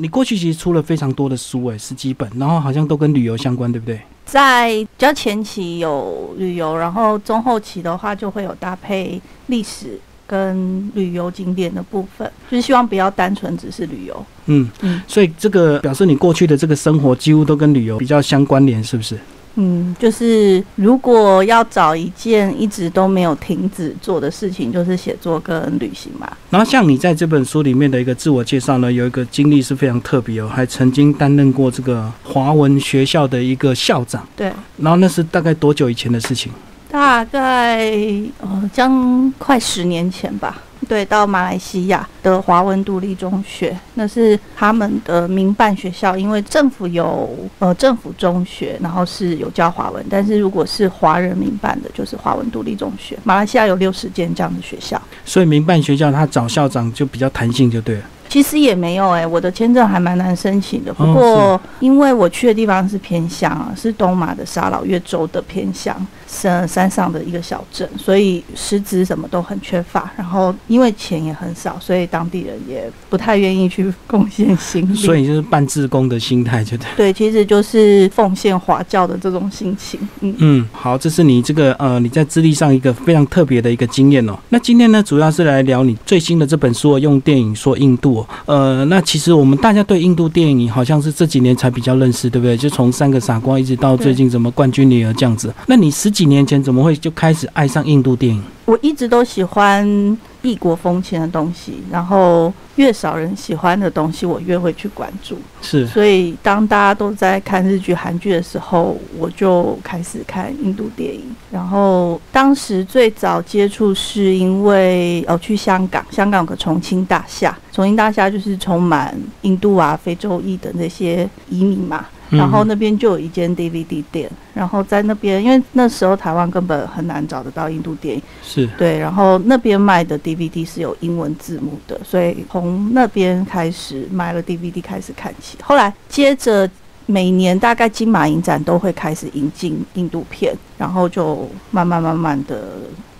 你过去其实出了非常多的书，诶，十几本，然后好像都跟旅游相关，对不对？在比较前期有旅游，然后中后期的话就会有搭配历史跟旅游景点的部分，就是希望不要单纯只是旅游。嗯嗯，所以这个表示你过去的这个生活几乎都跟旅游比较相关联，是不是？嗯，就是如果要找一件一直都没有停止做的事情，就是写作跟旅行嘛。然后像你在这本书里面的一个自我介绍呢，有一个经历是非常特别哦，还曾经担任过这个华文学校的一个校长。对。然后那是大概多久以前的事情？大概呃，将快十年前吧。对，到马来西亚的华文独立中学，那是他们的民办学校，因为政府有呃政府中学，然后是有教华文，但是如果是华人民办的，就是华文独立中学。马来西亚有六十间这样的学校，所以民办学校他找校长就比较弹性，就对了。其实也没有哎，我的签证还蛮难申请的。不过因为我去的地方是偏乡啊，是东马的沙劳越州的偏乡，山山上的一个小镇，所以师资什么都很缺乏。然后因为钱也很少，所以当地人也不太愿意去 贡献心力。所以就是半自工的心态，就对。对，其实就是奉献华教的这种心情。嗯嗯，好，这是你这个呃你在资历上一个非常特别的一个经验哦。那今天呢，主要是来聊你最新的这本书，用电影说印度。呃，那其实我们大家对印度电影好像是这几年才比较认识，对不对？就从三个傻瓜一直到最近什么冠军女儿这样子。那你十几年前怎么会就开始爱上印度电影？我一直都喜欢。异国风情的东西，然后越少人喜欢的东西，我越会去关注。是，所以当大家都在看日剧、韩剧的时候，我就开始看印度电影。然后当时最早接触是因为哦，去香港，香港有个重庆大厦，重庆大厦就是充满印度啊、非洲裔的那些移民嘛。然后那边就有一间 DVD 店，然后在那边，因为那时候台湾根本很难找得到印度电影，是。对，然后那边卖的 DVD 是有英文字幕的，所以从那边开始买了 DVD 开始看起，后来接着每年大概金马影展都会开始引进印度片，然后就慢慢慢慢的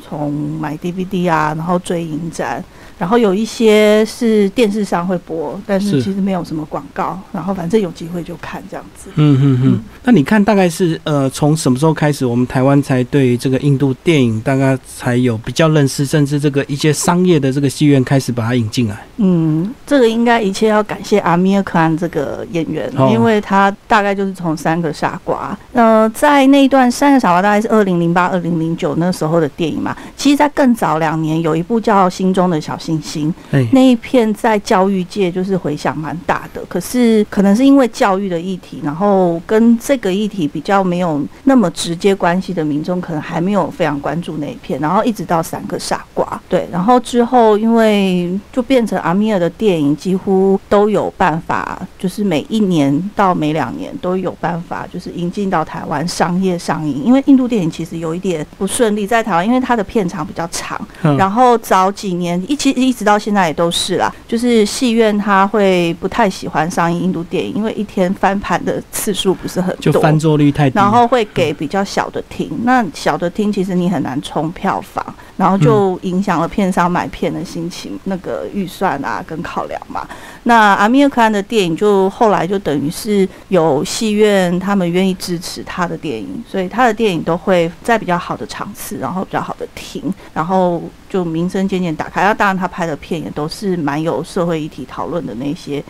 从买 DVD 啊，然后追影展。然后有一些是电视上会播，但是其实没有什么广告。然后反正有机会就看这样子。嗯嗯嗯。那你看大概是呃从什么时候开始，我们台湾才对这个印度电影大概才有比较认识，甚至这个一些商业的这个戏院开始把它引进来？嗯，这个应该一切要感谢阿米尔克安这个演员，因为他大概就是从《三个傻瓜》呃，在那一段《三个傻瓜》大概是二零零八、二零零九那时候的电影嘛。其实，在更早两年有一部叫《心中的小》。星星那一片在教育界就是回响蛮大的，可是可能是因为教育的议题，然后跟这个议题比较没有那么直接关系的民众，可能还没有非常关注那一片。然后一直到三个傻瓜，对，然后之后因为就变成阿米尔的电影几乎都有办法，就是每一年到每两年都有办法，就是引进到台湾商业上映。因为印度电影其实有一点不顺利，在台湾，因为它的片长比较长，然后早几年一起。一直到现在也都是啦，就是戏院他会不太喜欢上映印度电影，因为一天翻盘的次数不是很多，就翻桌率太低，然后会给比较小的厅，那小的厅其实你很难冲票房，然后就影响了片商买片的心情，那个预算啊跟考量嘛。那阿米尔汗的电影就后来就等于是有戏院他们愿意支持他的电影，所以他的电影都会在比较好的场次，然后比较好的厅，然后就名声渐渐打开。那当然他拍的片也都是蛮有社会议题讨论的那些，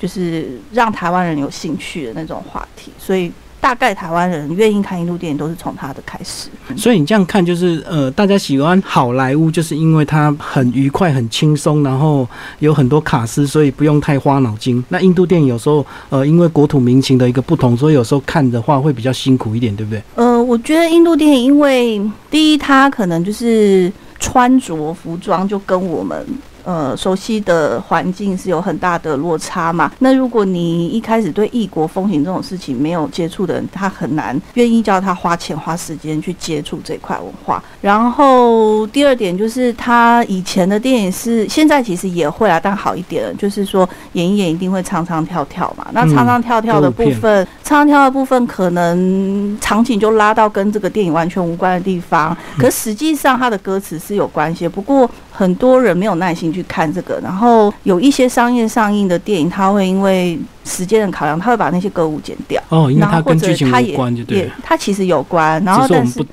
就是让台湾人有兴趣的那种话题，所以。大概台湾人愿意看印度电影都是从他的开始，所以你这样看就是呃，大家喜欢好莱坞，就是因为它很愉快、很轻松，然后有很多卡司，所以不用太花脑筋。那印度电影有时候呃，因为国土民情的一个不同，所以有时候看的话会比较辛苦一点，对不对？呃，我觉得印度电影，因为第一，它可能就是穿着服装就跟我们。呃，熟悉的环境是有很大的落差嘛？那如果你一开始对异国风情这种事情没有接触的人，他很难愿意叫他花钱花时间去接触这块文化。然后第二点就是，他以前的电影是现在其实也会啊，但好一点，就是说演一演一定会唱唱跳跳嘛。那唱唱跳跳的部分，唱唱跳的部分可能场景就拉到跟这个电影完全无关的地方，可实际上它的歌词是有关系。不过很多人没有耐心去看这个，然后有一些商业上映的电影，他会因为时间的考量，他会把那些歌舞剪掉。哦，因为它跟剧情无关，就对。它其实有关，然后但是。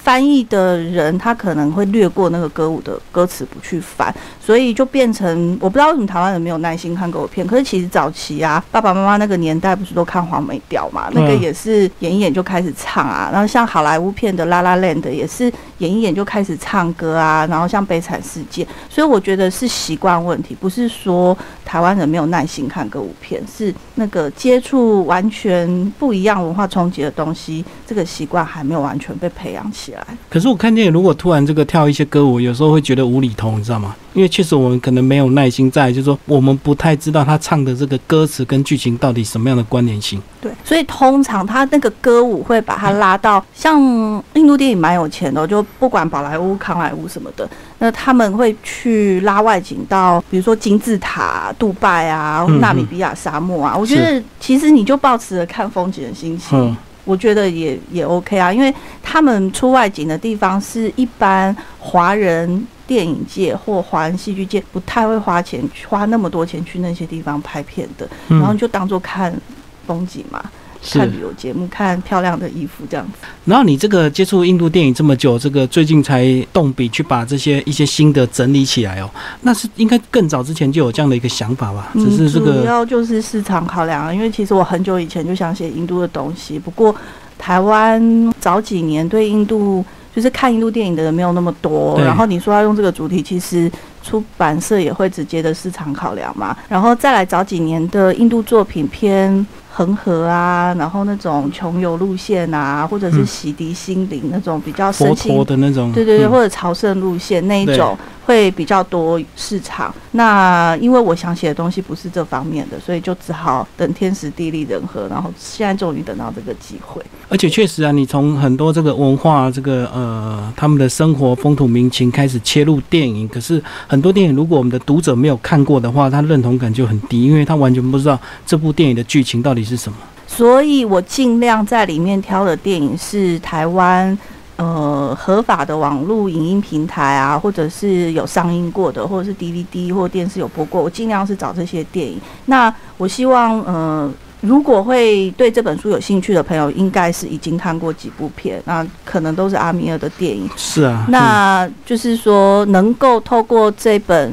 翻译的人他可能会略过那个歌舞的歌词不去翻，所以就变成我不知道为什么台湾人没有耐心看歌舞片。可是其实早期啊，爸爸妈妈那个年代不是都看黄梅调嘛？那个也是演一演就开始唱啊。然后像好莱坞片的《La La Land》也是演一演就开始唱歌啊。然后像《悲惨世界》，所以我觉得是习惯问题，不是说台湾人没有耐心看歌舞片，是那个接触完全不一样文化冲击的东西，这个习惯还没有完全被培养起来。可是我看电影，如果突然这个跳一些歌舞，有时候会觉得无厘头，你知道吗？因为确实我们可能没有耐心在，就是说我们不太知道他唱的这个歌词跟剧情到底什么样的关联性。对，所以通常他那个歌舞会把它拉到像印度电影蛮有钱的，就不管宝莱坞、康莱坞什么的，那他们会去拉外景到，比如说金字塔、杜拜啊、纳米比亚沙漠啊。我觉得其实你就保持着看风景的心情。我觉得也也 OK 啊，因为他们出外景的地方是一般华人电影界或华人戏剧界不太会花钱花那么多钱去那些地方拍片的，然后就当做看风景嘛。看旅游节目，看漂亮的衣服这样子。然后你这个接触印度电影这么久，这个最近才动笔去把这些一些新的整理起来哦。那是应该更早之前就有这样的一个想法吧？只是这个主要就是市场考量啊。因为其实我很久以前就想写印度的东西，不过台湾早几年对印度就是看印度电影的人没有那么多。然后你说要用这个主题，其实出版社也会直接的市场考量嘛。然后再来早几年的印度作品偏。恒河啊，然后那种穷游路线啊，或者是洗涤心灵那种比较佛陀的那种，对对对，或者朝圣路线那一种。会比较多市场，那因为我想写的东西不是这方面的，所以就只好等天时地利人和，然后现在终于等到这个机会。而且确实啊，你从很多这个文化、这个呃他们的生活风土民情开始切入电影，可是很多电影如果我们的读者没有看过的话，他认同感就很低，因为他完全不知道这部电影的剧情到底是什么。所以我尽量在里面挑的电影是台湾。呃，合法的网络影音平台啊，或者是有上映过的，或者是 DVD 或电视有播过，我尽量是找这些电影。那我希望，呃，如果会对这本书有兴趣的朋友，应该是已经看过几部片，那可能都是阿米尔的电影。是啊，那就是说，能够透过这本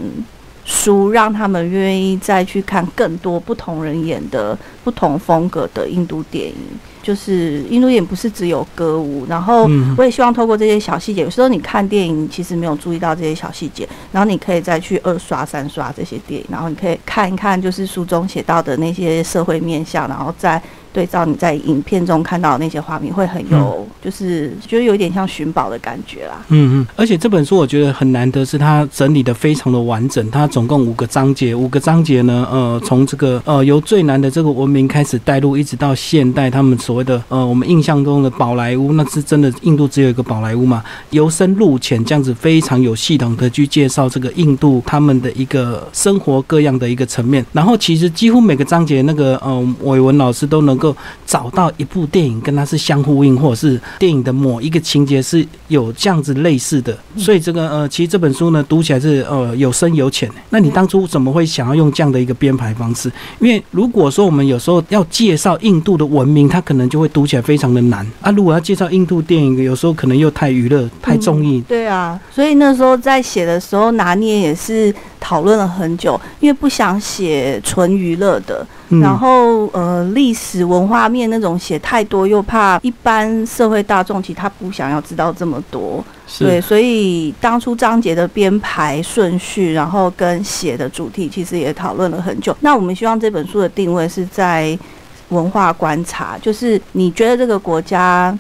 书，让他们愿意再去看更多不同人演的不同风格的印度电影。就是印度电影不是只有歌舞，然后我也希望透过这些小细节，有时候你看电影其实没有注意到这些小细节，然后你可以再去二刷三刷这些电影，然后你可以看一看就是书中写到的那些社会面相，然后再。对照你在影片中看到的那些画面，会很有，就是觉得有一点像寻宝的感觉啦。嗯嗯，而且这本书我觉得很难得，是它整理的非常的完整。它总共五个章节，五个章节呢，呃，从这个呃由最难的这个文明开始带入，一直到现代他们所谓的呃我们印象中的宝莱坞，那是真的印度只有一个宝莱坞嘛？由深入浅这样子非常有系统的去介绍这个印度他们的一个生活各样的一个层面。然后其实几乎每个章节那个呃伟文老师都能够。找到一部电影跟它是相呼应，或者是电影的某一个情节是有这样子类似的，所以这个呃，其实这本书呢读起来是呃有深有浅。那你当初怎么会想要用这样的一个编排方式？因为如果说我们有时候要介绍印度的文明，它可能就会读起来非常的难啊。如果要介绍印度电影，有时候可能又太娱乐、太综艺。对啊，所以那时候在写的时候拿捏也是讨论了很久，因为不想写纯娱乐的。然后，呃，历史文化面那种写太多，又怕一般社会大众其实他不想要知道这么多，对，所以当初章节的编排顺序，然后跟写的主题，其实也讨论了很久。那我们希望这本书的定位是在文化观察，就是你觉得这个国家。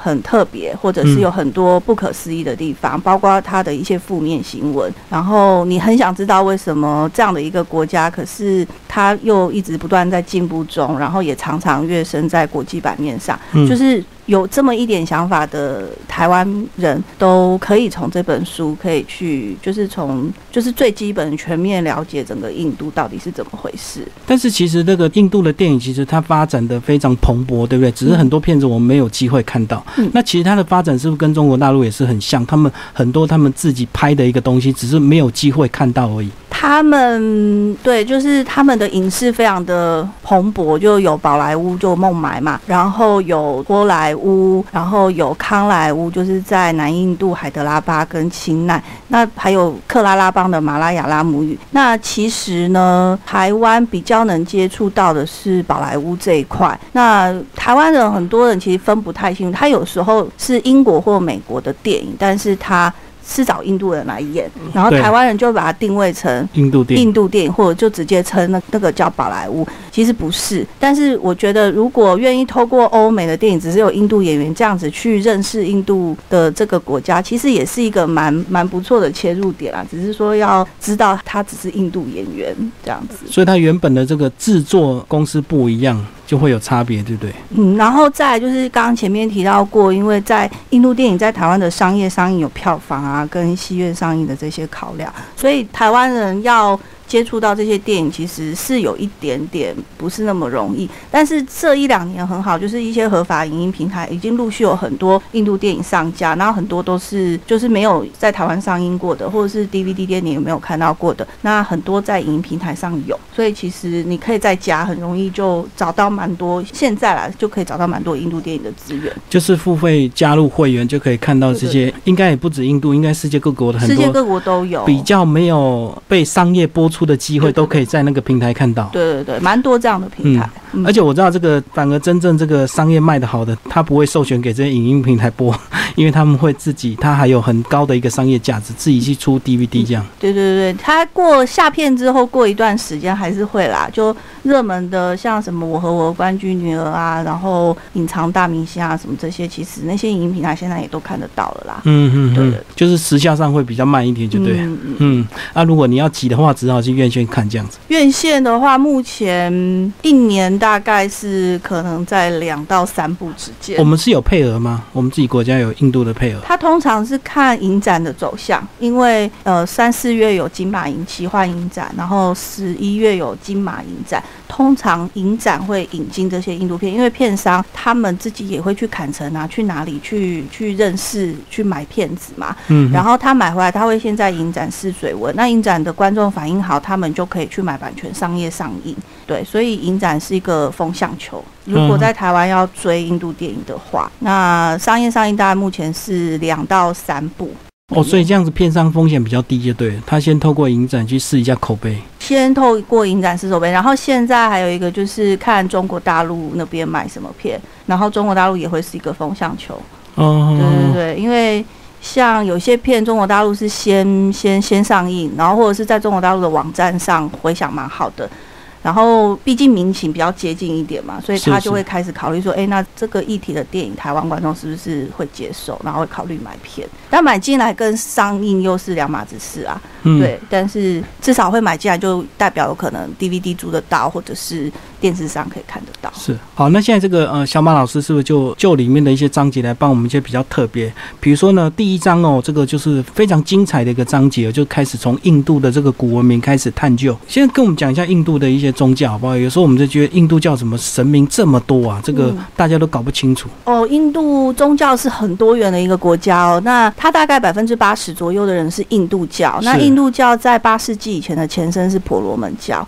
很特别，或者是有很多不可思议的地方，包括它的一些负面新闻。然后你很想知道为什么这样的一个国家，可是它又一直不断在进步中，然后也常常跃升在国际版面上，嗯。就是有这么一点想法的台湾人都可以从这本书可以去，就是从就是最基本全面了解整个印度到底是怎么回事。但是其实这个印度的电影，其实它发展的非常蓬勃，对不对？只是很多片子我们没有机会看到。嗯那其实它的发展是不是跟中国大陆也是很像？他们很多他们自己拍的一个东西，只是没有机会看到而已。他们对，就是他们的影视非常的蓬勃，就有宝莱坞，就孟买嘛，然后有波莱坞，然后有康莱坞，就是在南印度海德拉巴跟钦奈，那还有克拉拉邦的马拉雅拉母语。那其实呢，台湾比较能接触到的是宝莱坞这一块。那台湾人很多人其实分不太清楚，他有时候是英国或美国的电影，但是他。是找印度人来演，然后台湾人就把它定位成印度电影印度电影，或者就直接称那那个叫宝莱坞，其实不是。但是我觉得，如果愿意透过欧美的电影，只是有印度演员这样子去认识印度的这个国家，其实也是一个蛮蛮不错的切入点啦。只是说要知道他只是印度演员这样子。所以他原本的这个制作公司不一样，就会有差别，对不对？嗯，然后再就是刚刚前面提到过，因为在印度电影在台湾的商业上映有票房啊，跟戏院上映的这些考量，所以台湾人要接触到这些电影，其实是有一点点不是那么容易。但是这一两年很好，就是一些合法影音平台已经陆续有很多印度电影上架，然后很多都是就是没有在台湾上映过的，或者是 DVD 店你有没有看到过的，那很多在影音平台上有，所以其实你可以在家很容易就找到蛮多，现在啦就可以找到蛮多印度电影的资源，就是付费加入会员就可以看到这些，应该也不止印度，应该世界各国的很多世界各国都有。比较没有被商业播出的机会，都可以在那个平台看到。对对对，蛮多这样的平台。嗯而且我知道这个反而真正这个商业卖的好的，他不会授权给这些影音平台播，因为他们会自己，他还有很高的一个商业价值，自己去出 DVD 这样。对对对，他过下片之后，过一段时间还是会啦。就热门的像什么《我和我的关居女儿》啊，然后隐藏大明星啊什么这些，其实那些影音平台现在也都看得到了啦。嗯嗯嗯对对，就是时效上会比较慢一点，就对。嗯嗯嗯，那、如果你要急的话，只好去院线看这样子。院线的话，目前一年大概是可能在两到三部之间我。们是有配额吗？我们自己国家有印度的配额。它通常是看影展的走向，因为呃三四月有金马影奇幻影展，然后十一月有金马影展。通常影展会引进这些印度片，因为片商他们自己也会去砍城啊，去哪里去去认识去买片子嘛。嗯，然后他买回来，他会先在影展试水温，那影展的观众反应好，他们就可以去买版权商业上映。对，所以影展是一个风向球。如果在台湾要追印度电影的话，那商业上映大概目前是两到三部。哦，所以这样子片商风险比较低就对了。他先透过影展去试一下口碑。先透过影展试口碑，然后现在还有一个就是看中国大陆那边买什么片，然后中国大陆也会是一个风向球。哦，对对对，因为像有些片中国大陆是先先先上映，然后或者是在中国大陆的网站上回响蛮好的。然后，毕竟民情比较接近一点嘛，所以他就是会开始考虑说，哎，那这个议题的电影，台湾观众是不是会接受？然后会考虑买片。但买进来跟上映又是两码子事啊。嗯，对，但是至少会买进来，就代表有可能 DVD 租得到，或者是电视上可以看得到。是好，那现在这个呃，小马老师是不是就就里面的一些章节来帮我们一些比较特别？比如说呢，第一章哦，这个就是非常精彩的一个章节，就开始从印度的这个古文明开始探究。现在跟我们讲一下印度的一些宗教好不好？有时候我们就觉得印度教什么神明这么多啊，这个嗯大家都搞不清楚。哦，印度宗教是很多元的一个国家哦。那它大概百分之八十左右的人是印度教。那印度教在八世纪以前的前身是婆罗门教。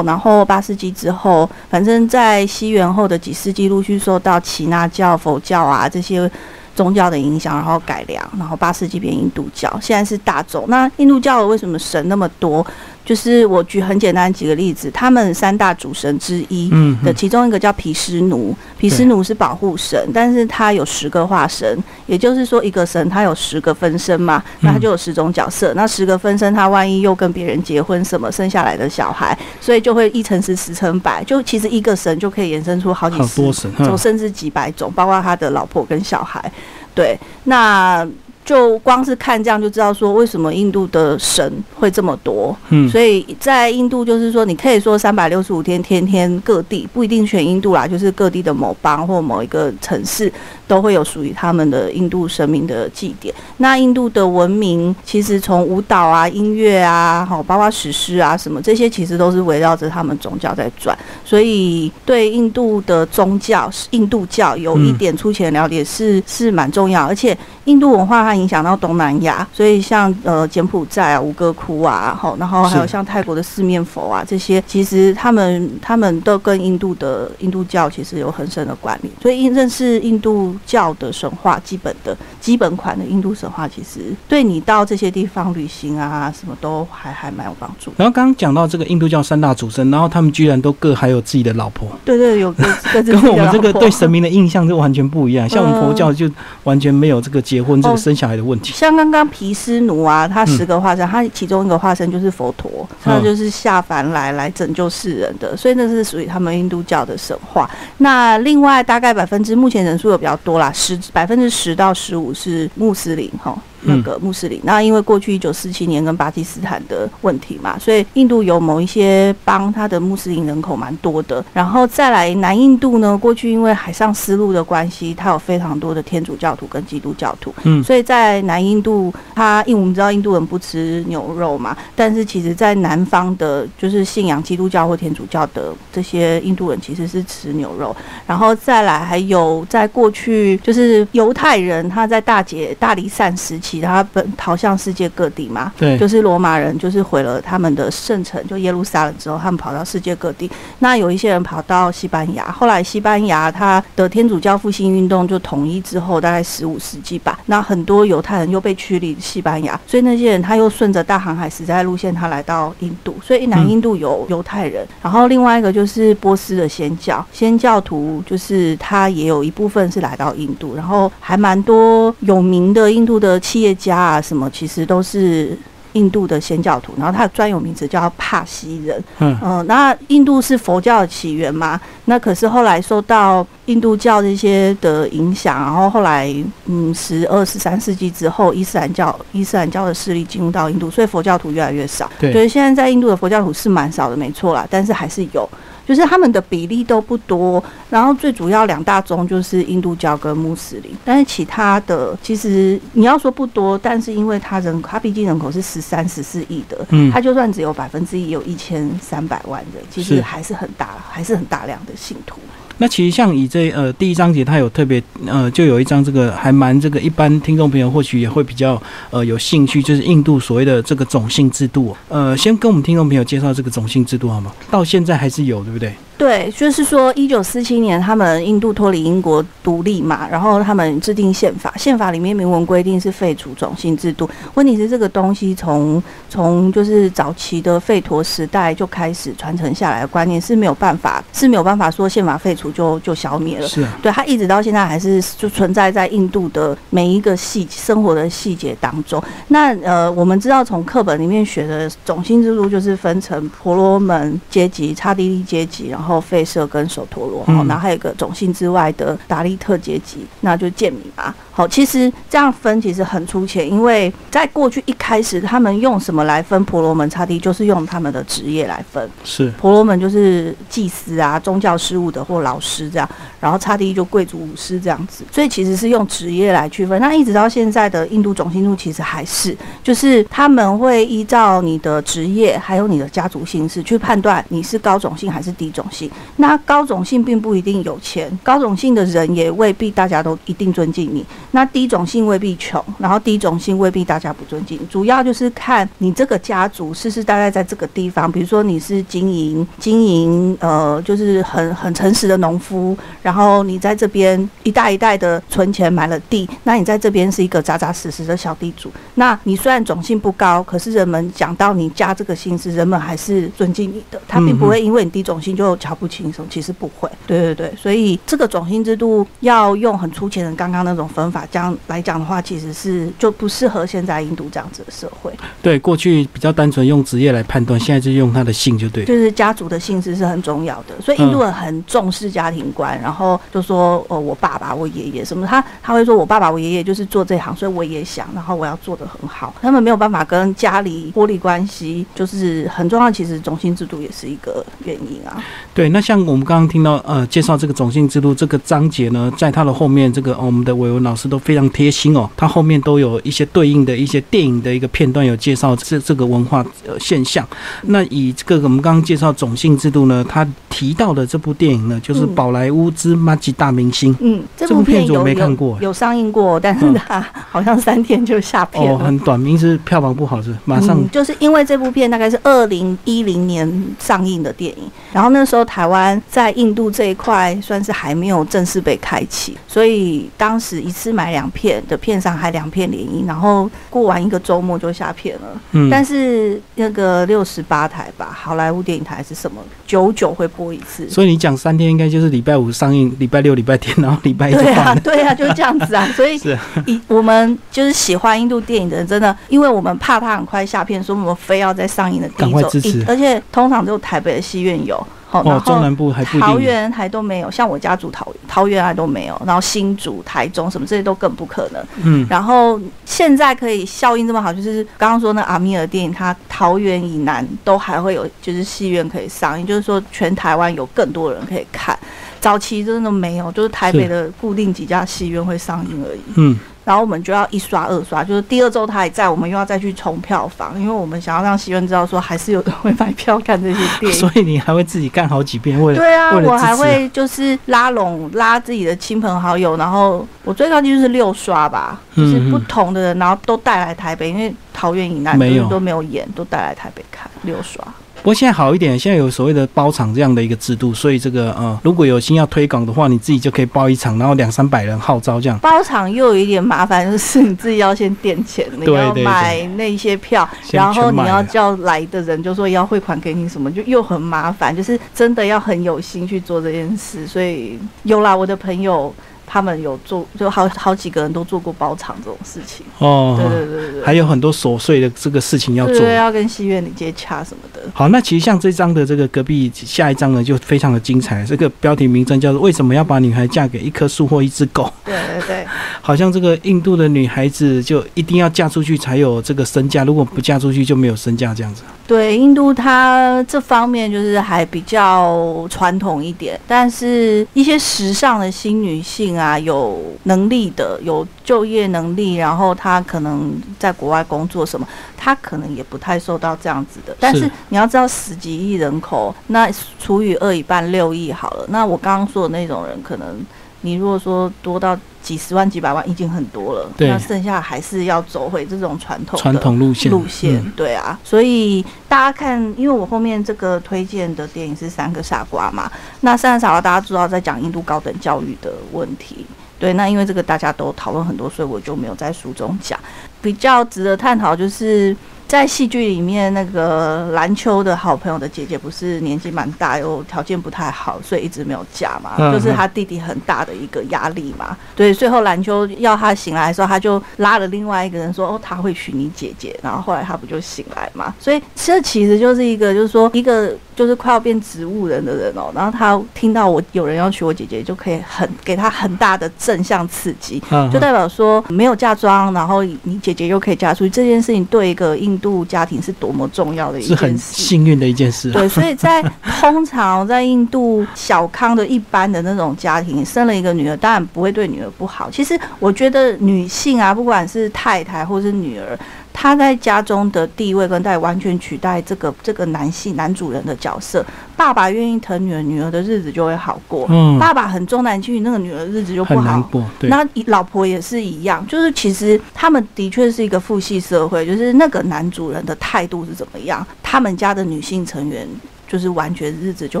然后八世纪之后，反正在西元后的几世纪，陆续受到耆那教、佛教啊这些宗教的影响，然后改良，然后八世纪变印度教，现在是大众。那印度教为什么神那么多？就是我举很简单几个例子，他们三大主神之一，嗯的其中一个叫毗湿奴，毗湿奴是保护神，但是他有十个化身，也就是说一个神他有十个分身嘛，那他就有十种角色，那十个分身他万一又跟别人结婚什么生下来的小孩，所以就会一乘十十乘百，就其实一个神就可以衍生出好几十种，嗯。甚至几百种，包括他的老婆跟小孩。对，那就光是看这样就知道说为什么印度的神会这么多。嗯，所以在印度就是说，你可以说三百六十五天，天天各地不一定选印度啦，就是各地的某邦或某一个城市都会有属于他们的印度神明的祭典。那印度的文明其实从舞蹈啊、音乐啊，好，包括史诗啊什么这些，其实都是围绕着他们宗教在转。所以对印度的宗教，印度教有一点粗浅了解是是蛮重要，而且印度文化它影响到东南亚，所以像呃柬埔寨啊、吴哥窟啊，好，然后还有像泰国的四面佛啊这些，其实他们他们都跟印度的印度教其实有很深的关联。所以印认识印度教的神话，基本的基本款的印度神话，其实对你到这些地方旅行啊，什么都还还蛮有帮助。然后刚刚讲到这个印度教三大主神，然后他们居然都各还有自己的老婆。对对，有跟跟我们这个对神明的印象就完全不一样。像我们佛教就完全没有这个结婚这个生小孩的问题。像刚刚毗湿奴啊，他十个化身，他其中一个化身就是佛陀，他就是下凡来来拯救世人的，所以那是属于他们印度教的神话。那另外大概百分之目前人数有比较多啦，十百分之十到十五是穆斯林哈。那个穆斯林，那因为过去一九四七年跟巴基斯坦的问题嘛，所以印度有某一些邦，它的穆斯林人口蛮多的。然后再来南印度呢，过去因为海上丝路的关系，它有非常多的天主教徒跟基督教徒。嗯，所以在南印度，它因为我们知道印度人不吃牛肉嘛，但是其实在南方的，就是信仰基督教或天主教的这些印度人其实是吃牛肉。然后再来还有在过去就是犹太人，他在大解大离散时期。他奔逃向世界各地嘛，对，就是罗马人就是毁了他们的圣城，就耶路撒冷之后，他们跑到世界各地。那有一些人跑到西班牙，后来西班牙他的天主教复兴运动就统一之后，大概十五世纪吧。那很多犹太人又被驱离西班牙，所以那些人他又顺着大航海时代路线，他来到印度。所以南印度有犹太人，然后另外一个就是波斯的仙教，仙教徒就是他也有一部分是来到印度，然后还蛮多有名的印度的企业。家啊，什么其实都是印度的仙教徒，然后他的专有名词叫帕西人。嗯嗯，那印度是佛教的起源嘛？那可是后来受到印度教这些的影响，然后后来嗯，十二十三世纪之后，伊斯兰教伊斯兰教的势力进入到印度，所以佛教徒越来越少。对，所以现在在印度的佛教徒是蛮少的，没错啦，但是还是有。就是他们的比例都不多，然后最主要两大宗就是印度教跟穆斯林，但是其他的其实你要说不多，但是因为他人他毕竟人口是十三十四亿的，嗯，他就算只有百分之一，有一千三百万人，其实还是很大，还是很大量的信徒。那其实像以这呃第一章节，它有特别呃就有一章这个还蛮这个一般听众朋友或许也会比较呃有兴趣，就是印度所谓的这个种姓制度。呃，先跟我们听众朋友介绍这个种姓制度好吗？到现在还是有，对不对？对，就是说，一九四七年他们印度脱离英国独立嘛，然后他们制定宪法，宪法里面明文规定是废除种姓制度。问题是这个东西从从就是早期的吠陀时代就开始传承下来的观念是没有办法是没有办法说宪法废除就就消灭了。是，对，它一直到现在还是就存在在印度的每一个细生活的细节当中。那呃，我们知道从课本里面学的种姓制度就是分成婆罗门阶级、刹帝利阶级，然后。后费舍跟首陀罗，然后还有一个种姓之外的达利特阶级，那就贱民嘛。好，其实这样分其实很粗浅，因为在过去一开始，他们用什么来分婆罗门、刹帝，就是用他们的职业来分。是婆罗门就是祭司啊，宗教事务的或老师这样，然后刹帝就贵族武士这样子，所以其实是用职业来区分。那一直到现在的印度种姓制其实还是，就是他们会依照你的职业还有你的家族姓氏去判断你是高种姓还是低种姓。那高种姓并不一定有钱，高种姓的人也未必大家都一定尊敬你。那低种姓未必穷，然后低种姓未必大家不尊敬，主要就是看你这个家族世世代代在这个地方，比如说你是经营经营呃，就是很很诚实的农夫，然后你在这边一代一代的存钱买了地，那你在这边是一个扎扎实实的小地主。那你虽然种姓不高，可是人们讲到你家这个姓氏，人们还是尊敬你的，他并不会因为你低种姓就瞧瞧不起你什么，其实不会。对对对，所以这个种姓制度要用很粗浅的刚刚那种分法这样来讲的话，其实是就不适合现在印度这样子的社会。对，过去比较单纯用职业来判断，现在就用他的姓就对。就是家族的姓氏是很重要的，所以印度人很重视家庭观，然后就说哦，我爸爸、我爷爷什么，他他会说我爸爸、我爷爷就是做这行，所以我也想，然后我要做的很好。他们没有办法跟家里脱离关系，就是很重要。其实种姓制度也是一个原因啊。对，那像我们刚刚听到呃介绍这个种姓制度这个章节呢，在它的后面，这个我们的伟文老师都非常贴心哦，它后面都有一些对应的一些电影的一个片段有介绍这这个文化呃现象。那以这个我们刚刚介绍种姓制度呢，他提到的这部电影呢，就是《宝莱坞之马吉大明星》。嗯，这部片子我没看过，有上映过，但是它好像三天就下片了，很短，名字票房不好是马上。就是因为这部片大概是二零一零年上映的电影，然后那时候台湾在印度这一块算是还没有正式被开启，所以当时一次买两片的片上还两片联映，然后过完一个周末就下片了。嗯，但是那个六十八台吧，好莱坞电影台是什么？久久会播一次。所以你讲三天应该就是礼拜五上映，礼拜六、礼拜天，然后礼拜一对啊，对啊，就是这样子啊。所以以我们就是喜欢印度电影的人，真的，因为我们怕它很快下片，所以我们非要在上映的赶快支持。而且通常只有台北的戏院有。哦，中南部还不桃园还都没有，像我家住桃桃园还都没有，然后新竹、台中什么这些都更不可能。嗯，然后现在可以效应这么好，就是刚刚说那阿米尔电影，它桃园以南都还会有，就是戏院可以上映，就是说全台湾有更多人可以看。早期真的没有，就是台北的固定几家戏院会上映而已。嗯。然后我们就要一刷二刷，就是第二周他还在，我们又要再去冲票房，因为我们想要让戏院知道说还是有人会买票看这些电影。所以你还会自己干好几遍，为了对啊，我还会就是拉拢拉自己的亲朋好友，然后我最高纪录是六刷吧，就是不同的人，然后都带来台北，因为桃园以南都都没有演，都带来台北看六刷。不过现在好一点，现在有所谓的包场这样的一个制度，所以这个呃，如果有心要推广的话，你自己就可以包一场，然后两三百人号召这样。包场又有一点麻烦，就是你自己要先垫钱，你要买那些票，然后你要叫来的人就说要汇款给你什么，就又很麻烦，就是真的要很有心去做这件事。所以有啦，我的朋友。他们有做，就好好几个人都做过包场这种事情哦。对对对对，还有很多琐碎的这个事情要做，对要跟戏院里接洽什么的。好，那其实像这张的这个隔壁下一张呢，就非常的精彩。这个标题名称叫做“为什么要把女孩嫁给一棵树或一只狗”。对对对，好像这个印度的女孩子就一定要嫁出去才有这个身价，如果不嫁出去就没有身价这样子。对，印度它这方面就是还比较传统一点，但是一些时尚的新女性啊，有能力的，有就业能力，然后他可能在国外工作什么，他可能也不太受到这样子的。但是你要知道，十几亿人口，那除以二一半六亿好了，那我刚刚说的那种人，可能你如果说多到。几十万、几百万已经很多了，那剩下还是要走回这种传统传统路线路线。对啊，所以大家看，因为我后面这个推荐的电影是《三个傻瓜》嘛，那《三个傻瓜》大家知道在讲印度高等教育的问题。对，那因为这个大家都讨论很多，所以我就没有在书中讲。比较值得探讨就是。在戏剧里面，那个篮球的好朋友的姐姐不是年纪蛮大，又条件不太好，所以一直没有嫁嘛，就是他弟弟很大的一个压力嘛。对，最后篮球要他醒来的时候，他就拉了另外一个人说：“哦，他会娶你姐姐。”然后后来他不就醒来嘛？所以这其实就是一个，就是说一个就是快要变植物人的人哦。然后他听到我有人要娶我姐姐，就可以很给他很大的正向刺激，就代表说没有嫁妆，然后你姐姐又可以嫁出去，这件事情对一个印。度家庭是多么重要的一件事，是很幸运的一件事。对，所以在通常在印度小康的一般的那种家庭，生了一个女儿，当然不会对女儿不好。其实我觉得女性啊，不管是太太或是女儿。他在家中的地位跟代完全取代这个这个男性男主人的角色。爸爸愿意疼女儿，女儿的日子就会好过。嗯，爸爸很重男轻女，那个女儿日子就不好过。对，那老婆也是一样，就是其实他们的确是一个父系社会，就是那个男主人的态度是怎么样，他们家的女性成员。就是完全日子就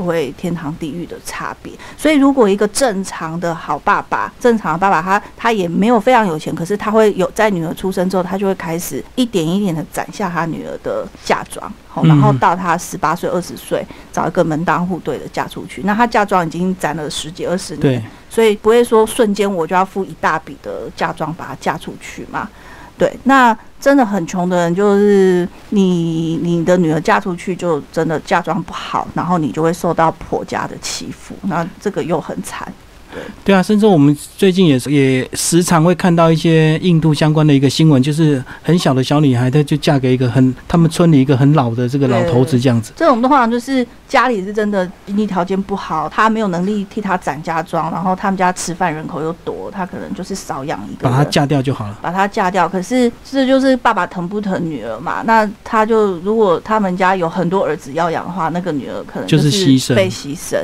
会天堂地狱的差别。所以如果一个正常的好爸爸，正常的爸爸，他他也没有非常有钱，可是他会有在女儿出生之后，他就会开始一点一点的攒下他女儿的嫁妆，好然后到他十八岁、二十岁，找一个门当户对的嫁出去。那他嫁妆已经攒了十几二十年，所以不会说瞬间我就要付一大笔的嫁妆把她嫁出去嘛。对，那真的很穷的人，就是你你的女儿嫁出去，就真的嫁妆不好，然后你就会受到婆家的欺负，那这个又很惨。对啊，甚至我们最近也是也时常会看到一些印度相关的一个新闻，就是很小的小女孩，她就嫁给一个很他们村里一个很老的这个老头子这样子。这种的话，就是家里是真的经济条件不好，他没有能力替她攒家庄，然后他们家吃饭人口又多，他可能就是少养一个，把她嫁掉就好了。把她嫁掉，可是这就是爸爸疼不疼女儿嘛？那他就如果他们家有很多儿子要养的话，那个女儿可能就是牺牲被牺牲。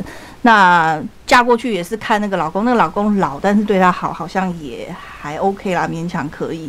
那嫁过去也是看那个老公，那个老公老，但是对她好，好像也还 OK 啦，勉强可以。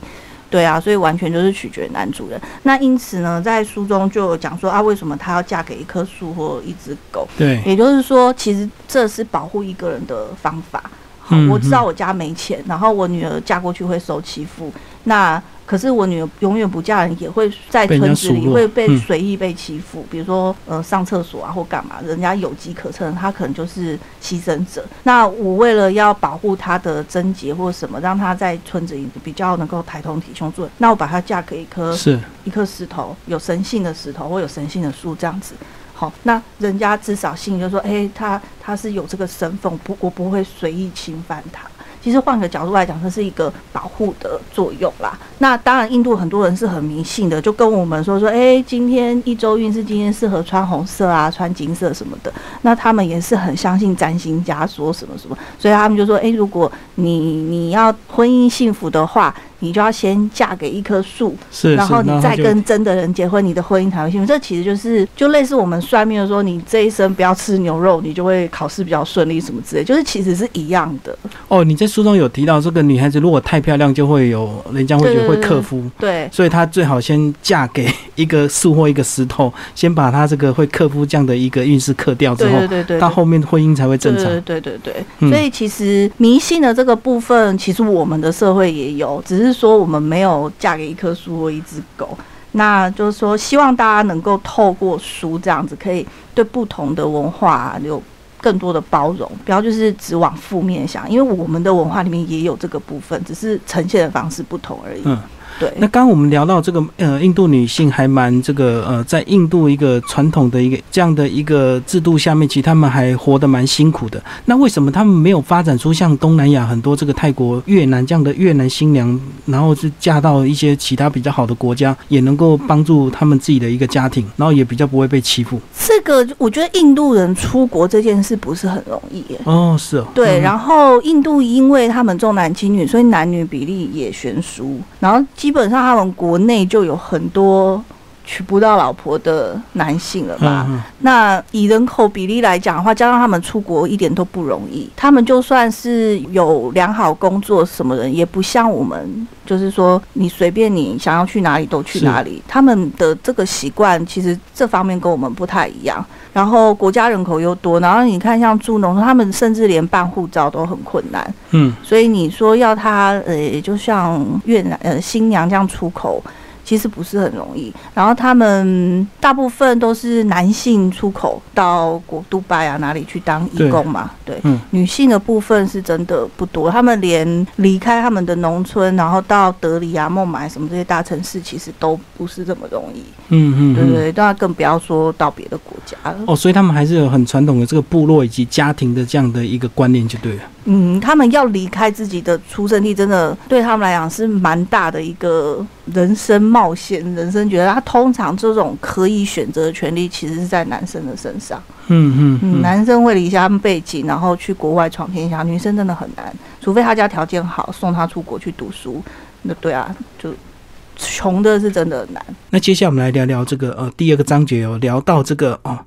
对啊，所以完全就是取决男主人。那因此呢，在书中就有讲说啊，为什么她要嫁给一棵树或一只狗？对，也就是说，其实这是保护一个人的方法。好，我知道我家没钱，然后我女儿嫁过去会受欺负，那。可是我女儿永远不嫁人，也会在村子里会被随意被欺负。比如说，呃，上厕所啊或干嘛，人家有机可乘，她可能就是牺牲者。那我为了要保护她的贞洁或什么，让她在村子里比较能够抬头挺胸做，那我把她嫁给一颗是一颗石头，有神性的石头或有神性的树这样子。好，那人家至少信就说，哎，他他是有这个身份，不，我不会随意侵犯他。其实换个角度来讲，这是一个保护的作用啦。那当然，印度很多人是很迷信的，就跟我们说说，哎，今天一周运势今天适合穿红色啊，穿金色什么的。那他们也是很相信占星家说什么什么，所以他们就说，哎，如果你你要婚姻幸福的话。你就要先嫁给一棵树，是，然后你再跟真的人结婚，你的婚姻才会幸福。这其实就是就类似我们算命的说，你这一生不要吃牛肉，你就会考试比较顺利什么之类，就是其实是一样的。哦，你在书中有提到，这个女孩子如果太漂亮，就会有人家会觉得会克夫，对，所以她最好先嫁给一个树或一个石头，先把她这个会克夫这样的一个运势克掉之后，对对对，到后面婚姻才会正常。对对对，所以其实迷信的这个部分，其实我们的社会也有，只是。说我们没有嫁给一棵树或一只狗，那就是说希望大家能够透过书这样子，可以对不同的文化有更多的包容，不要就是只往负面想，因为我们的文化里面也有这个部分，只是呈现的方式不同而已。对，那刚刚我们聊到这个呃，印度女性还蛮这个呃，在印度一个传统的一个这样的一个制度下面，其实他们还活得蛮辛苦的。那为什么他们没有发展出像东南亚很多这个泰国、越南这样的越南新娘，然后是嫁到一些其他比较好的国家，也能够帮助他们自己的一个家庭，然后也比较不会被欺负？这个我觉得印度人出国这件事不是很容易耶。哦，是哦。对，然后印度因为他们重男轻女，所以男女比例也悬殊，然后。基本上，他们国内就有很多娶不到老婆的男性了吧？那以人口比例来讲的话，加上他们出国一点都不容易。他们就算是有良好工作，什么人也不像我们，就是说你随便你想要去哪里都去哪里。他们的这个习惯，其实这方面跟我们不太一样。然后国家人口又多，然后你看像住农村，他们甚至连办护照都很困难。嗯，所以你说要他呃，就像越南呃新娘这样出口。其实不是很容易，然后他们大部分都是男性出口到国杜拜啊哪里去当义工嘛，对，女性的部分是真的不多，他们连离开他们的农村，然后到德里啊、孟买什么这些大城市，其实都不是这么容易，嗯嗯，对对，那更不要说到别的国家了。哦，所以他们还是有很传统的这个部落以及家庭的这样的一个观念，就对了。嗯，他们要离开自己的出生地，真的对他们来讲是蛮大的一个人生冒险。人生觉得他通常这种可以选择的权利，其实是在男生的身上。嗯嗯，男生会离家背景，然后去国外闯天下，女生真的很难，除非他家条件好，送他出国去读书。那对啊，就穷的是真的难。那接下来我们来聊聊这个呃第二个章节哦，聊到这个哦。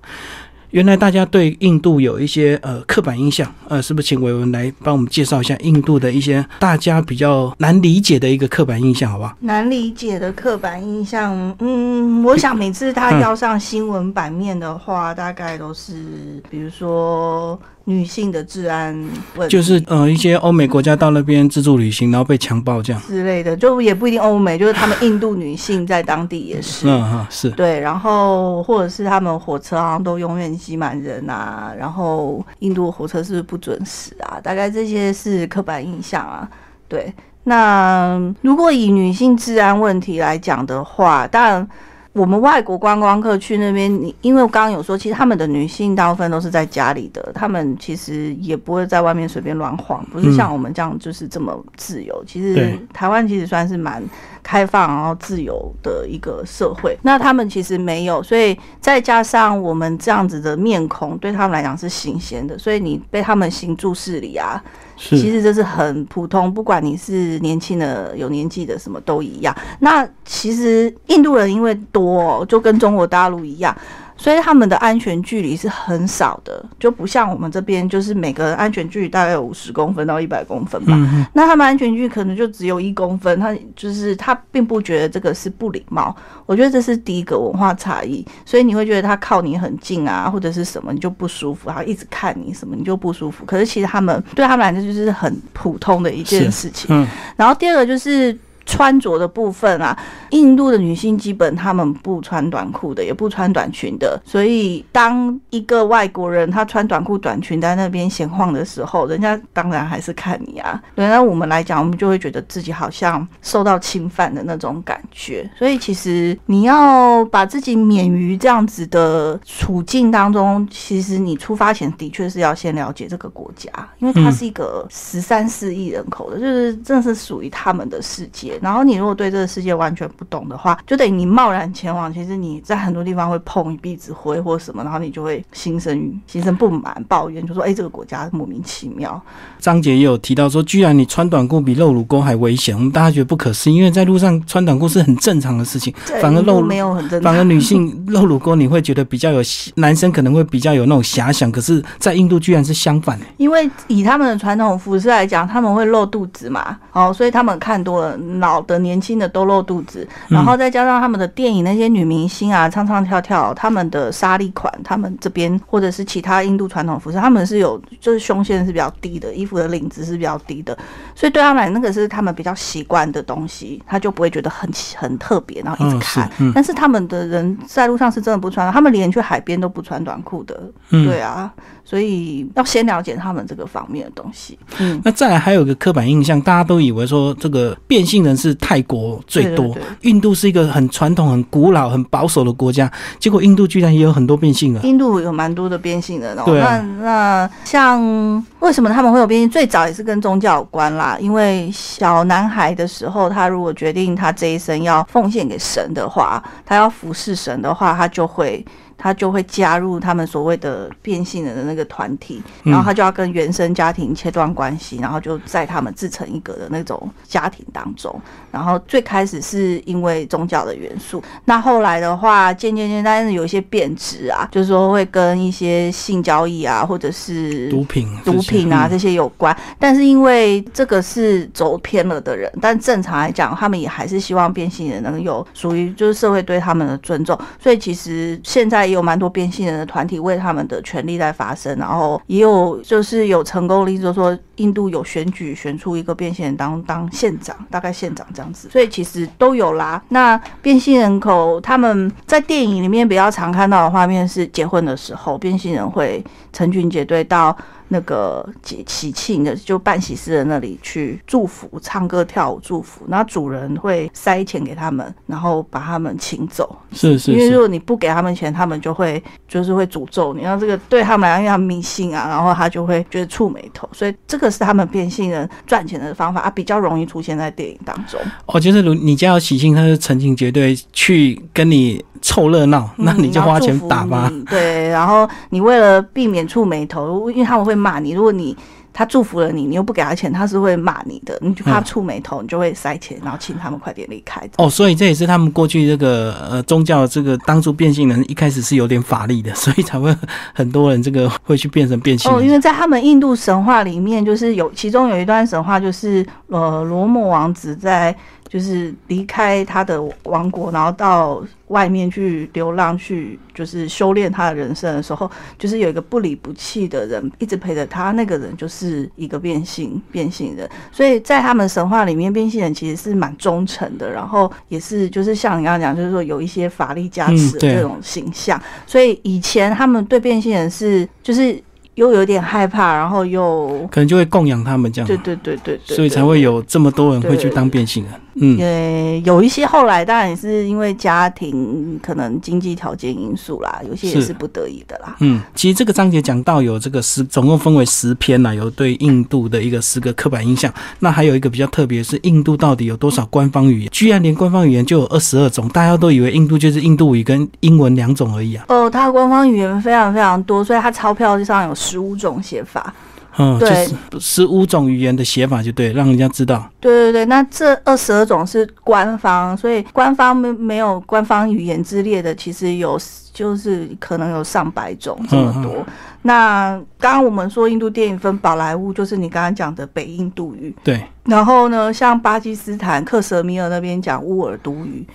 原来大家对印度有一些呃刻板印象，呃，是不是请伟文来帮我们介绍一下印度的一些大家比较难理解的一个刻板印象，好不好？难理解的刻板印象，嗯，我想每次他要上新闻版面的话，大概都是比如说。女性的治安问题，就是呃一些欧美国家到那边自助旅行，然后被强暴这样之类的，就也不一定欧美，就是他们印度女性在当地也是，嗯哈是对，然后或者是他们火车好像都永远挤满人啊，然后印度火车是不是不准时啊？大概这些是刻板印象啊。对，那如果以女性治安问题来讲的话，当然。我们外国观光客去那边，你因为我刚刚有说，其实他们的女性大部分都是在家里的，他们其实也不会在外面随便乱晃，不是像我们这样就是这么自由。其实台湾其实算是蛮开放然后自由的一个社会，那他们其实没有，所以再加上我们这样子的面孔对他们来讲是新鲜的，所以你被他们行注视里啊。其实这是很普通，不管你是年轻的、有年纪的，什么都一样。那其实印度人因为多，就跟中国大陆一样。所以他们的安全距离是很少的，就不像我们这边，就是每个安全距离大概有五十公分到一百公分吧。那他们安全距离可能就只有一公分，他就是他并不觉得这个是不礼貌。我觉得这是第一个文化差异，所以你会觉得他靠你很近啊，或者是什么你就不舒服，然后一直看你什么你就不舒服。可是其实他们对他们来说就是很普通的一件事情。嗯然后第二个就是。穿着的部分啊，印度的女性基本她们不穿短裤的，也不穿短裙的。所以当一个外国人他穿短裤短裙在那边闲晃的时候，人家当然还是看你啊。对，那我们来讲，我们就会觉得自己好像受到侵犯的那种感觉。所以其实你要把自己免于这样子的处境当中，其实你出发前的确是要先了解这个国家，因为它是一个十三四亿人口的，就是真的是属于他们的世界。然后你如果对这个世界完全不懂的话，就等于你贸然前往，其实你在很多地方会碰一鼻子灰或什么，然后你就会心生心生不满、抱怨，就说：“哎，这个国家莫名其妙。”张杰也有提到说，居然你穿短裤比露乳沟还危险，我们大家觉得不可思议，因为在路上穿短裤是很正常的事情，反而露没有很正常，反而女性 露乳沟你会觉得比较有，男生可能会比较有那种遐想，可是，在印度居然是相反。因为以他们的传统服饰来讲，他们会露肚子嘛，哦，所以他们看多了。老的、年轻的都露肚子，然后再加上他们的电影那些女明星啊，唱唱跳跳，他们的纱丽款，他们这边或者是其他印度传统服饰，他们是有就是胸线是比较低的，衣服的领子是比较低的，所以对他们来那个是他们比较习惯的东西，他就不会觉得很很特别，然后一直看。但是他们的人在路上是真的不穿，他们连去海边都不穿短裤的，对啊。所以要先了解他们这个方面的东西。嗯，那再来还有一个刻板印象，大家都以为说这个变性人是泰国最多，印度是一个很传统、很古老、很保守的国家，结果印度居然也有很多变性人。印度有蛮多的变性人哦。那那像为什么他们会有变性？最早也是跟宗教有关啦。因为小男孩的时候，他如果决定他这一生要奉献给神的话，他要服侍神的话，他就会。他就会加入他们所谓的变性人的那个团体，然后他就要跟原生家庭切断关系，然后就在他们自成一格的那种家庭当中。然后最开始是因为宗教的元素，那后来的话，渐渐渐，但是有一些变质啊，就是说会跟一些性交易啊，或者是毒品、毒品啊这些有关。但是因为这个是走偏了的人，但正常来讲，他们也还是希望变性人能有属于就是社会对他们的尊重。所以其实现在。也有蛮多变性人的团体为他们的权利在发声，然后也有就是有成功例子，说印度有选举选出一个变性人当当县长，大概县长这样子，所以其实都有啦。那变性人口他们在电影里面比较常看到的画面是结婚的时候，变性人会成群结队到。那个节喜庆的，就办喜事的那里去祝福、唱歌、跳舞祝福，然后主人会塞钱给他们，然后把他们请走。是是，因为如果你不给他们钱，他们就会就是会诅咒你。然后这个对他们来讲因为他迷信啊，然后他就会觉得触眉头。所以这个是他们变性人赚钱的方法啊，比较容易出现在电影当中。哦，就是如你家有喜庆，他是成群结队去跟你。凑热闹，那你就花钱打吧。对，然后你为了避免触眉头，因为他们会骂你。如果你他祝福了你，你又不给他钱，他是会骂你的，你就怕触眉头，你就会塞钱，然后请他们快点离开。哦，所以这也是他们过去这个呃宗教这个当初变性人一开始是有点法力的，所以才会很多人这个会去变成变性人。哦，因为在他们印度神话里面，就是有其中有一段神话，就是呃罗摩王子在。就是离开他的王国，然后到外面去流浪，去就是修炼他的人生的时候，就是有一个不离不弃的人一直陪着他，那个人就是一个变性变性人。所以在他们神话里面，变性人其实是蛮忠诚的，然后也是就是像你刚刚讲，就是说有一些法力加持的这种形象。所以以前他们对变性人是就是。又有点害怕，然后又可能就会供养他们这样，对对对对对，所以才会有这么多人会去当变性人。嗯，呃，有一些后来当然也是因为家庭可能经济条件因素啦，有些也是不得已的啦。嗯，其实这个章节讲到有这个十，总共分为十篇啦，有对印度的一个十个刻板印象。那还有一个比较特别，是印度到底有多少官方语言？居然连官方语言就有二十二种，大家都以为印度就是印度语跟英文两种而已啊。哦，它的官方语言非常非常多，所以它钞票上有十五种写法。嗯，对，十五种语言的写法就对，让人家知道。对对对，那这二十二种是官方，所以官方没没有官方语言之列的，其实有就是可能有上百种这么多。那刚刚我们说印度电影分宝莱坞，就是你刚刚讲的北印度语。对。然后呢，像巴基斯坦克什米尔那边讲乌尔都语，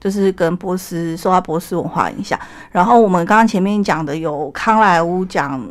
就是跟波斯受到波斯文化影响。然后我们刚刚前面讲的有康莱坞讲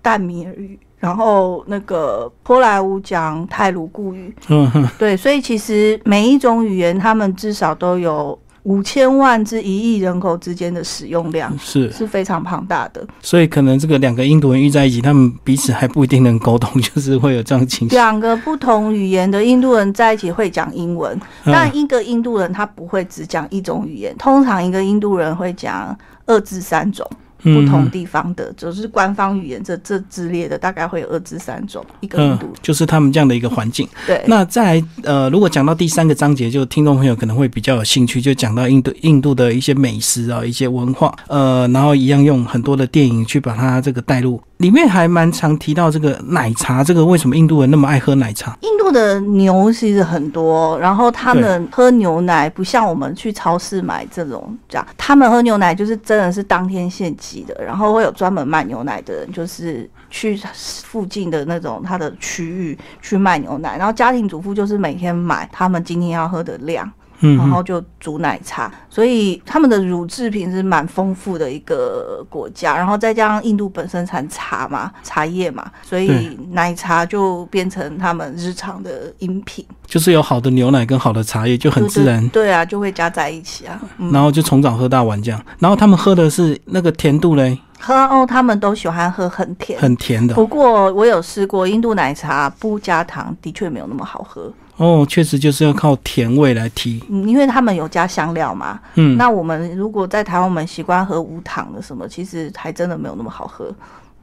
淡米尔语。然后那个波莱乌讲泰卢固语，嗯，对，所以其实每一种语言，他们至少都有五千万至一亿人口之间的使用量，是是非常庞大的。所以可能这个两个印度人遇在一起，他们彼此还不一定能沟通，就是会有这样情形。两个不同语言的印度人在一起会讲英文，但一个印度人他不会只讲一种语言，通常一个印度人会讲二至三种。不同地方的，就是官方语言这这之列的，大概会有二至三种一个印度，就是他们这样的一个环境。对，那再来呃，如果讲到第三个章节，就听众朋友可能会比较有兴趣，就讲到印度印度的一些美食啊，一些文化，呃，然后一样用很多的电影去把它这个带入。里面还蛮常提到这个奶茶，这个为什么印度人那么爱喝奶茶？印度的牛其实很多，然后他们喝牛奶不像我们去超市买这种这样，他们喝牛奶就是真的是当天现挤的，然后会有专门卖牛奶的人，就是去附近的那种他的区域去卖牛奶，然后家庭主妇就是每天买他们今天要喝的量。然后就煮奶茶，所以他们的乳制品是蛮丰富的一个国家。然后再加上印度本身产茶嘛，茶叶嘛，所以奶茶就变成他们日常的饮品。就是有好的牛奶跟好的茶叶，就很自然。对啊，就会加在一起啊。然后就从早喝到晚这样。然后他们喝的是那个甜度嘞？喝哦，他们都喜欢喝很甜、很甜的。不过我有试过印度奶茶不加糖，的确没有那么好喝。哦，确实就是要靠甜味来提，嗯，因为他们有加香料嘛，嗯，那我们如果在台湾，我们习惯喝无糖的什么，其实还真的没有那么好喝，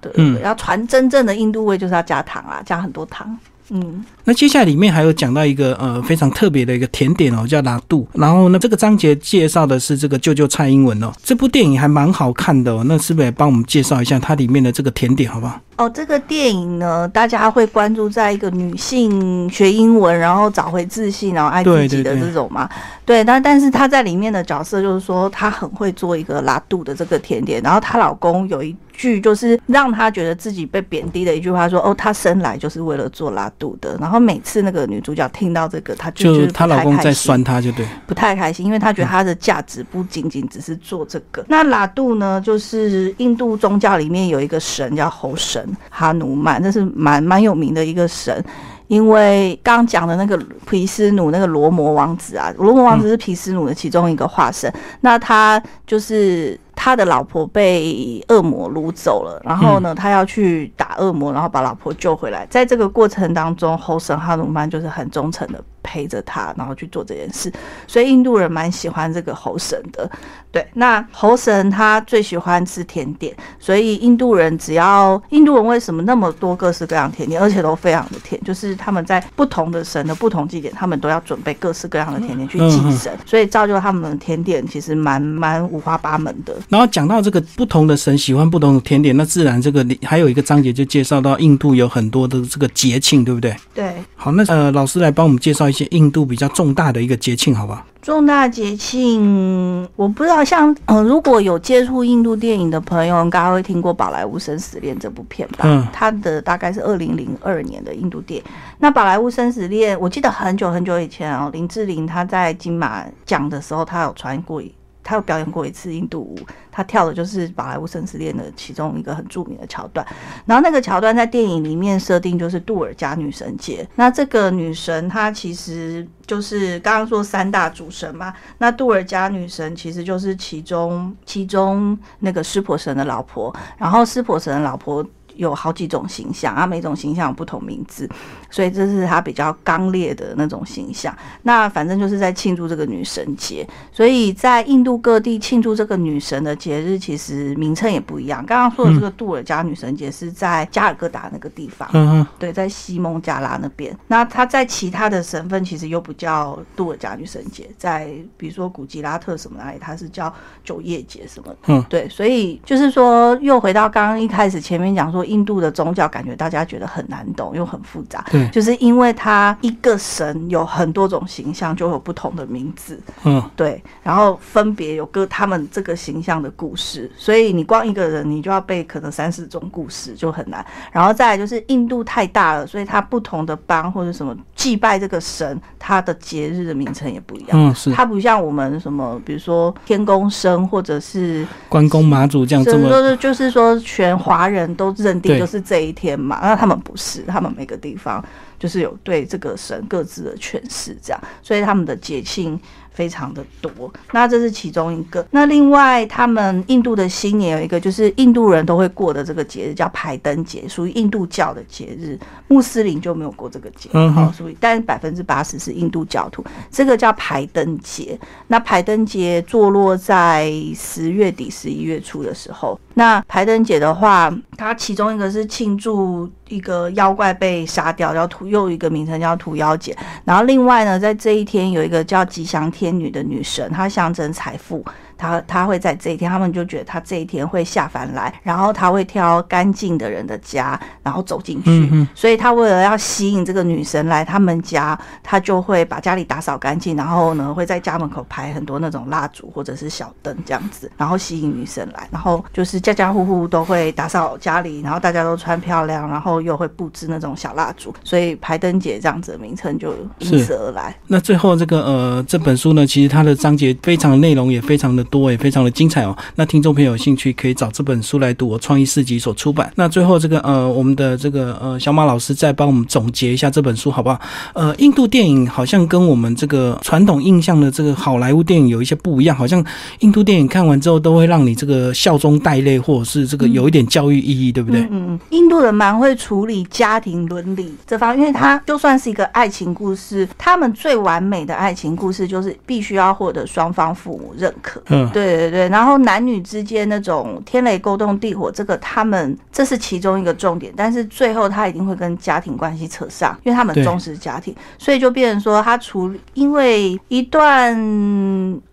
对，嗯，要传真正的印度味，就是要加糖啊，加很多糖。嗯，那接下来里面还有讲到一个呃非常特别的一个甜点哦，叫拉杜。然后呢，这个章节介绍的是这个舅舅蔡英文哦。这部电影还蛮好看的哦，那是不是也帮我们介绍一下它里面的这个甜点好不好？哦，这个电影呢，大家会关注在一个女性学英文，然后找回自信，然后爱自己的这种嘛。对，但但是她在里面的角色就是说，她很会做一个拉杜的这个甜点，然后她老公有一。句就是让她觉得自己被贬低的一句话，说哦，她生来就是为了做拉肚的。然后每次那个女主角听到这个，她就觉得她老公在酸她，就对，不太开心，因为她觉得她的价值不仅仅只是做这个。那拉杜呢，就是印度宗教里面有一个神叫猴神哈努曼，这是蛮蛮有名的一个神。因为刚讲的那个皮斯努那个罗摩王子啊，罗摩王子是皮斯努的其中一个化身。那他就是他的老婆被恶魔掳走了，然后呢，他要去打恶魔，然后把老婆救回来。在这个过程当中，猴神哈努曼就是很忠诚的陪着他，然后去做这件事。所以印度人蛮喜欢这个猴神的。对，那猴神他最喜欢吃甜点，所以印度人只要印度人为什么那么多各式各样甜点，而且都非常的甜，就是他们在不同的神的不同祭典，他们都要准备各式各样的甜点去祭神，所以造就他们的甜点其实蛮蛮五花八门的。然后讲到这个不同的神喜欢不同的甜点，那自然这个还有一个章节就介绍到印度有很多的这个节庆，对不对？对。好，那呃，老师来帮我们介绍一些印度比较重大的一个节庆，好不好？重大节庆，我不知道，像嗯，如果有接触印度电影的朋友，应该会听过《宝莱坞生死恋》这部片吧？嗯，它的大概是二零零二年的印度电影。那《宝莱坞生死恋》，我记得很久很久以前哦，林志玲她在金马奖的时候，她有穿过。他有表演过一次印度舞，他跳的就是《宝莱坞生死恋》的其中一个很著名的桥段。然后那个桥段在电影里面设定就是杜尔加女神节。那这个女神她其实就是刚刚说三大主神嘛，那杜尔加女神其实就是其中其中那个湿婆神的老婆。然后湿婆神的老婆。有好几种形象啊，每种形象有不同名字，所以这是他比较刚烈的那种形象。那反正就是在庆祝这个女神节，所以在印度各地庆祝这个女神的节日，其实名称也不一样。刚刚说的这个杜尔加女神节是在加尔各答那个地方，嗯嗯对，在西蒙加拉那边。那它在其他的省份其实又不叫杜尔加女神节，在比如说古吉拉特什么那里，它是叫九叶节什么。嗯，对，所以就是说，又回到刚刚一开始前面讲说。印度的宗教感觉大家觉得很难懂又很复杂，对，就是因为它一个神有很多种形象，就有不同的名字，嗯，对，然后分别有个他们这个形象的故事，所以你光一个人你就要背可能三四种故事就很难。然后再来就是印度太大了，所以它不同的邦或者什么祭拜这个神，它的节日的名称也不一样，嗯，是它不像我们什么，比如说天公生或者是关公妈祖这样，这么是就是说全华人都认。定就是这一天嘛，那他们不是，他们每个地方就是有对这个神各自的诠释，这样，所以他们的节庆。非常的多，那这是其中一个。那另外，他们印度的新年有一个，就是印度人都会过的这个节日，叫排灯节，属于印度教的节日。穆斯林就没有过这个节，好，所以但百分之八十是印度教徒。这个叫排灯节。那排灯节坐落在十月底、十一月初的时候。那排灯节的话，它其中一个是庆祝。一个妖怪被杀掉，叫屠，又一个名称叫屠妖节。然后另外呢，在这一天有一个叫吉祥天女的女神，她象征财富。他他会在这一天，他们就觉得他这一天会下凡来，然后他会挑干净的人的家，然后走进去。嗯所以他为了要吸引这个女神来他们家，他就会把家里打扫干净，然后呢会在家门口排很多那种蜡烛或者是小灯这样子，然后吸引女神来。然后就是家家户户都会打扫家里，然后大家都穿漂亮，然后又会布置那种小蜡烛，所以排灯节这样子的名称就因此而来。那最后这个呃这本书呢，其实它的章节非常的内容也非常的。多也非常的精彩哦。那听众朋友有兴趣可以找这本书来读，我创意市集所出版。那最后这个呃，我们的这个呃小马老师再帮我们总结一下这本书好不好？呃，印度电影好像跟我们这个传统印象的这个好莱坞电影有一些不一样，好像印度电影看完之后都会让你这个笑中带泪，或者是这个有一点教育意义，对不对？嗯嗯。印度人蛮会处理家庭伦理这方，因为他就算是一个爱情故事，他们最完美的爱情故事就是必须要获得双方父母认可。嗯。对。对。对，然后男女之间那种天雷勾动地火，这个他们这是其中一个重点，但是最后他一定会跟家庭关系扯上，因为他们重视家庭，所以就变成说他处理，因为一段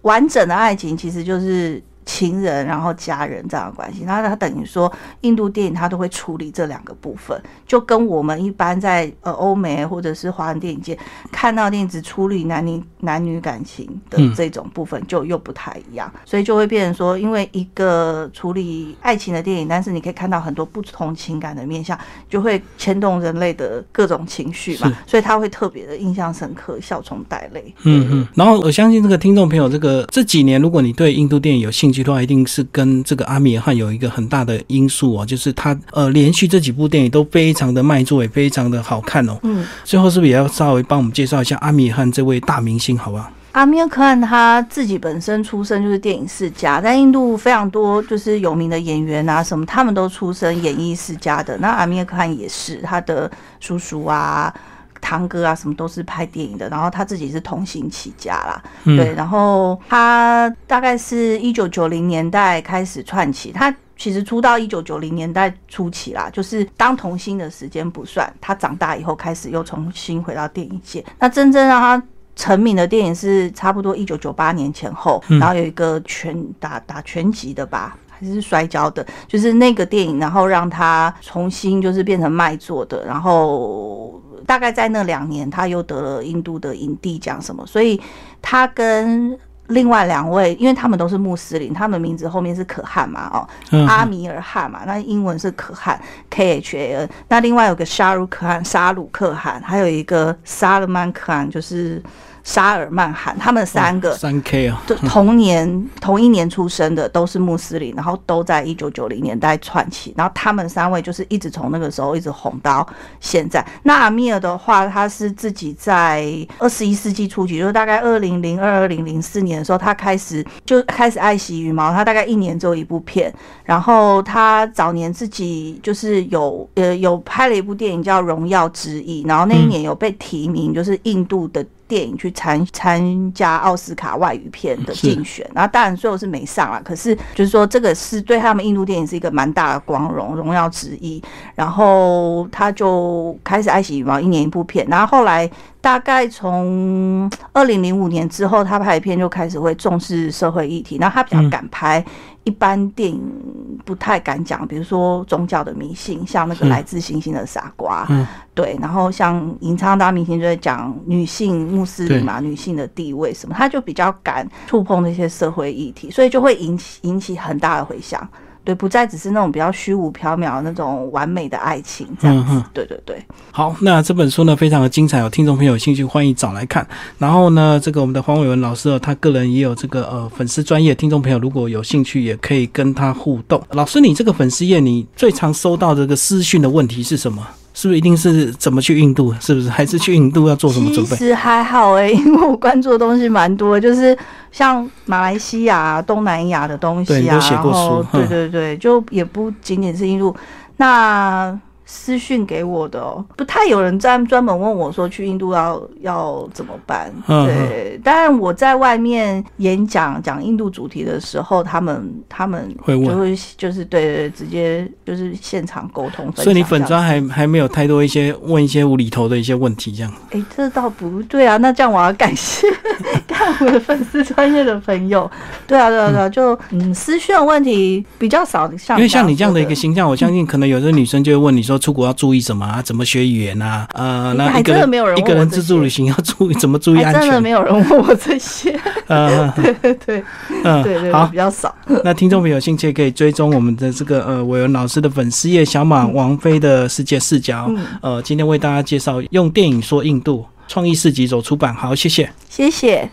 完整的爱情其实就是。情人，然后家人这样的关系，那他等于说，印度电影他都会处理这两个部分，就跟我们一般在呃欧美或者是华人电影界看到电影只处理男女男女感情的这种部分，就又不太一样，所以就会变成说，因为一个处理爱情的电影，但是你可以看到很多不同情感的面向，就会牵动人类的各种情绪嘛，所以他会特别的印象深刻，笑中带泪。嗯嗯，然后我相信这个听众朋友，这个这几年如果你对印度电影有兴趣。一定是跟这个阿米尔汗有一个很大的因素哦，就是他呃连续这几部电影都非常的卖座，也非常的好看哦。嗯，最后是不是也要稍微帮我们介绍一下阿米尔汗这位大明星，好不好？阿米尔汗他自己本身出身就是电影世家，在印度非常多就是有名的演员啊什么，他们都出身演艺世家的。那阿米尔汗也是他的叔叔啊。堂哥啊什么都是拍电影的，然后他自己是童星起家啦，对，然后他大概是一九九零年代开始串起，他其实出道一九九零年代初期啦，就是当童星的时间不算，他长大以后开始又重新回到电影界，那真正让他。成名的电影是差不多一九九八年前后，然后有一个拳打打拳击的吧，还是摔跤的，就是那个电影，然后让他重新就是变成卖座的，然后大概在那两年他又得了印度的影帝奖什么，所以他跟。另外两位，因为他们都是穆斯林，他们名字后面是可汗嘛，哦，阿米尔汗嘛，那英文是可汗 K H A N。那另外有个沙鲁可汗，沙鲁可汗，还有一个沙勒曼可汗，就是。沙尔曼汗，他们三个三 K 啊，同年同一年出生的，都是穆斯林，然后都在一九九零年代串起，然后他们三位就是一直从那个时候一直红到现在。那阿米尔的话，他是自己在二十一世纪初期，就是大概二零零二二零零四年的时候，他开始就开始爱惜羽毛。他大概一年只有一部片，然后他早年自己就是有呃有拍了一部电影叫《荣耀之翼》，然后那一年有被提名，就是印度的。电影去参参加奥斯卡外语片的竞选，然后当然最后是没上了。可是就是说，这个是对他们印度电影是一个蛮大的光荣荣耀之一。然后他就开始爱惜羽毛，一年一部片。然后后来大概从二零零五年之后，他拍的片就开始会重视社会议题。然后他比较敢拍。一般电影不太敢讲，比如说宗教的迷信，像那个来自星星的傻瓜，嗯，对，然后像银昌大明星就在讲女性穆斯林嘛，女性的地位什么，他就比较敢触碰那些社会议题，所以就会引起引起很大的回响。对，不再只是那种比较虚无缥缈那种完美的爱情这样子。对对对。好，那这本书呢非常的精彩，有听众朋友有兴趣欢迎找来看。然后呢，这个我们的黄伟文老师哦他个人也有这个呃粉丝专业，听众朋友如果有兴趣也可以跟他互动。老师，你这个粉丝页你最常收到这个私讯的问题是什么？是不是一定是怎么去印度？是不是还是去印度要做什么准备？其实还好哎，因为我关注的东西蛮多，就是像马来西亚、东南亚的东西啊，然后对对对，就也不仅仅是印度。那私讯给我的哦，不太有人专专门问我说去印度要要怎么办？对，当然我在外面演讲讲印度主题的时候，他们他们会问，就会就是对对，直接就是现场沟通。所以你粉砖还还没有太多一些问一些无厘头的一些问题，这样？哎，这倒不对啊，那这样我要感谢 看我的粉丝专业的朋友。对啊，对啊，对啊，就嗯，私讯问题比较少，像因为像你这样的一个形象，我相信可能有的女生就会问你说。出国要注意什么啊？怎么学语言啊？呃，那一个人一个人自助旅行要注意怎么注意安全？真的没有人问我这些。呃，对对对，嗯，对对，好，比较少。那听众朋友有兴趣可以追踪我们的这个呃韦文老师的粉丝页“小马王菲的世界视角”。呃，今天为大家介绍用电影说印度创意市集走出版，好，谢谢，谢谢。